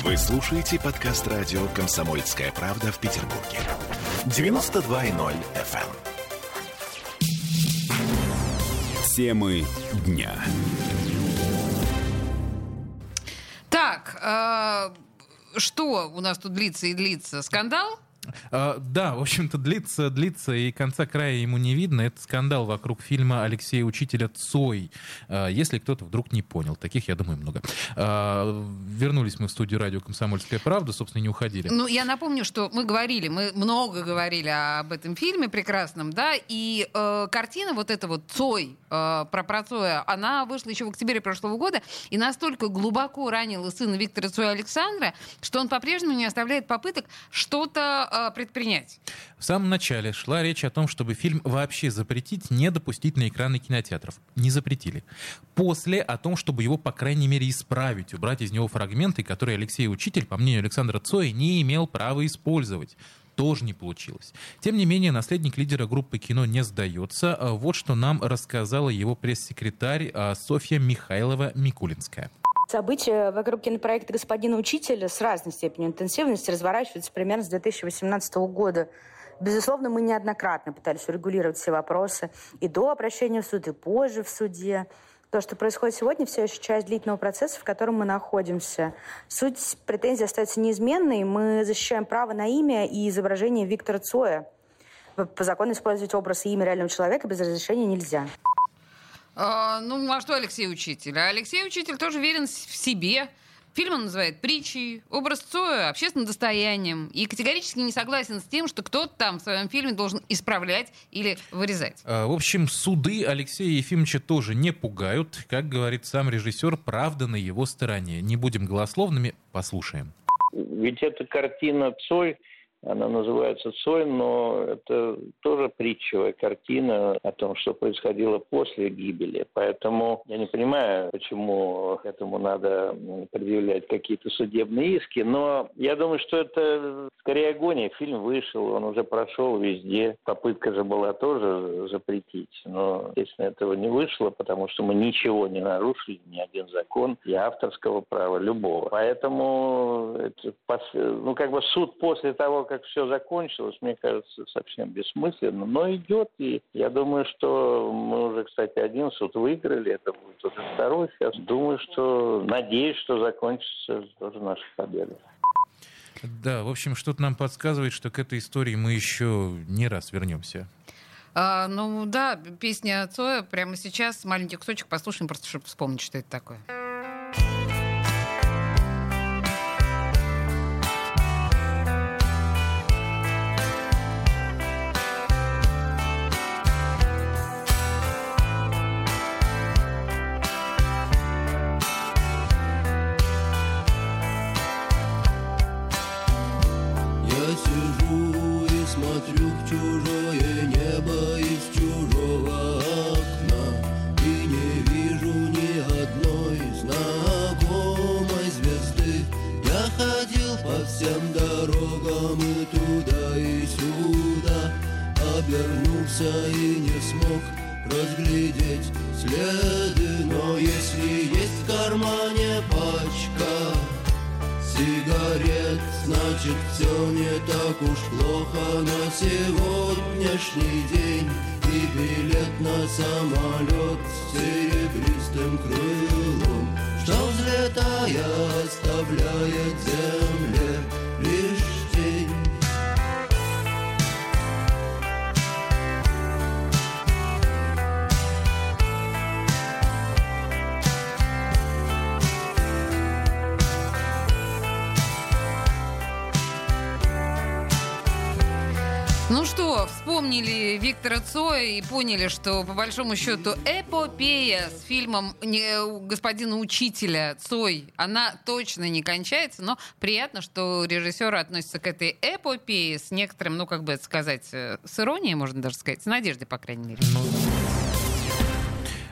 Вы слушаете подкаст радио «Комсомольская правда» в Петербурге. 92.0 FM. эм. Темы дня. Так, э, что у нас тут длится и длится? Скандал? А, Да, в общем-то, длится, длится, и конца края ему не видно. Это скандал вокруг фильма Алексея Учителя «Цой». А, Если кто-то вдруг не понял. Таких, я думаю, много. А, Вернулись мы в студию радио «Комсомольская правда», собственно, не уходили. Ну, я напомню, что мы говорили, мы много говорили об этом фильме прекрасном, да, и э, картина вот эта вот Цой, э, про, про Цоя, она вышла еще в октябре прошлого года и настолько глубоко ранила сына Виктора Цоя Александра, что он по-прежнему не оставляет попыток что-то э, предпринять. В самом начале шла речь о том, чтобы фильм вообще запретить, не допустить на экраны кинотеатров. Не запретили. После о том, чтобы его, по крайней мере, исправить, убрать из него фрагменты, которые Алексей Учитель, по мнению Александра Цоя, не имел права использовать. Тоже не получилось. Тем не менее, наследник лидера группы кино не сдается. А Вот что нам рассказала его пресс-секретарь а, Софья Михайлова-Микулинская. События вокруг кинопроекта «Господин учитель» с разной степенью интенсивности разворачиваются примерно с 2018 года. Безусловно, мы неоднократно пытались урегулировать все вопросы и до обращения в суд, и позже в суде. То, что происходит сегодня, все еще часть длительного процесса, в котором мы находимся. Суть претензий остается неизменной. Мы защищаем право на имя и изображение Виктора Цоя. По закону использовать образ и имя реального человека без разрешения нельзя. А, ну, а что Алексей Учитель? А Алексей Учитель тоже верен в себе. Фильм он называет притчей, образ Цоя общественным достоянием и категорически не согласен с тем, что кто-то там в своем фильме должен исправлять или вырезать. А, В общем, суды Алексея Ефимовича тоже не пугают. Как говорит сам режиссер, правда на его стороне. Не будем голословными, послушаем. Ведь эта картина Цой, она называется Цой, но это тоже притчевая картина о том, что происходило после гибели. Поэтому я не понимаю, почему этому надо предъявлять какие-то судебные иски. Но я думаю, что это скорее агония. Фильм вышел, он уже прошел везде. Попытка же была тоже запретить. Но, естественно, этого не вышло, потому что мы ничего не нарушили, ни один закон, и авторского права, любого. Поэтому это ну, как бы суд после того, как все закончилось, мне кажется, совсем бессмысленно, но идет, и я думаю, что мы уже, кстати, один суд выиграли, это будет уже второй сейчас. Думаю, что, надеюсь, что закончится тоже наша победа. Да, в общем, что-то нам подсказывает, что к этой истории мы еще не раз вернемся. А, ну да, песня Цоя прямо сейчас, маленький кусочек послушаем, просто чтобы вспомнить, что это такое. По всем дорогам и туда и сюда. Обернулся и не смог разглядеть следы. Но если есть в кармане пачка Сигарет, значит все не так уж плохо на сегодняшний день. И билет на самолет с серебристым крылом Что взлетая оставляет земле Ну что, вспомнили Виктора Цоя и поняли, что по большому счету эпопея с фильмом господина учителя Цой, она точно не кончается, но приятно, что режиссеры относятся к этой эпопее с некоторым, ну как бы сказать, э, с иронией, можно даже сказать, с надеждой, по крайней мере. Ну,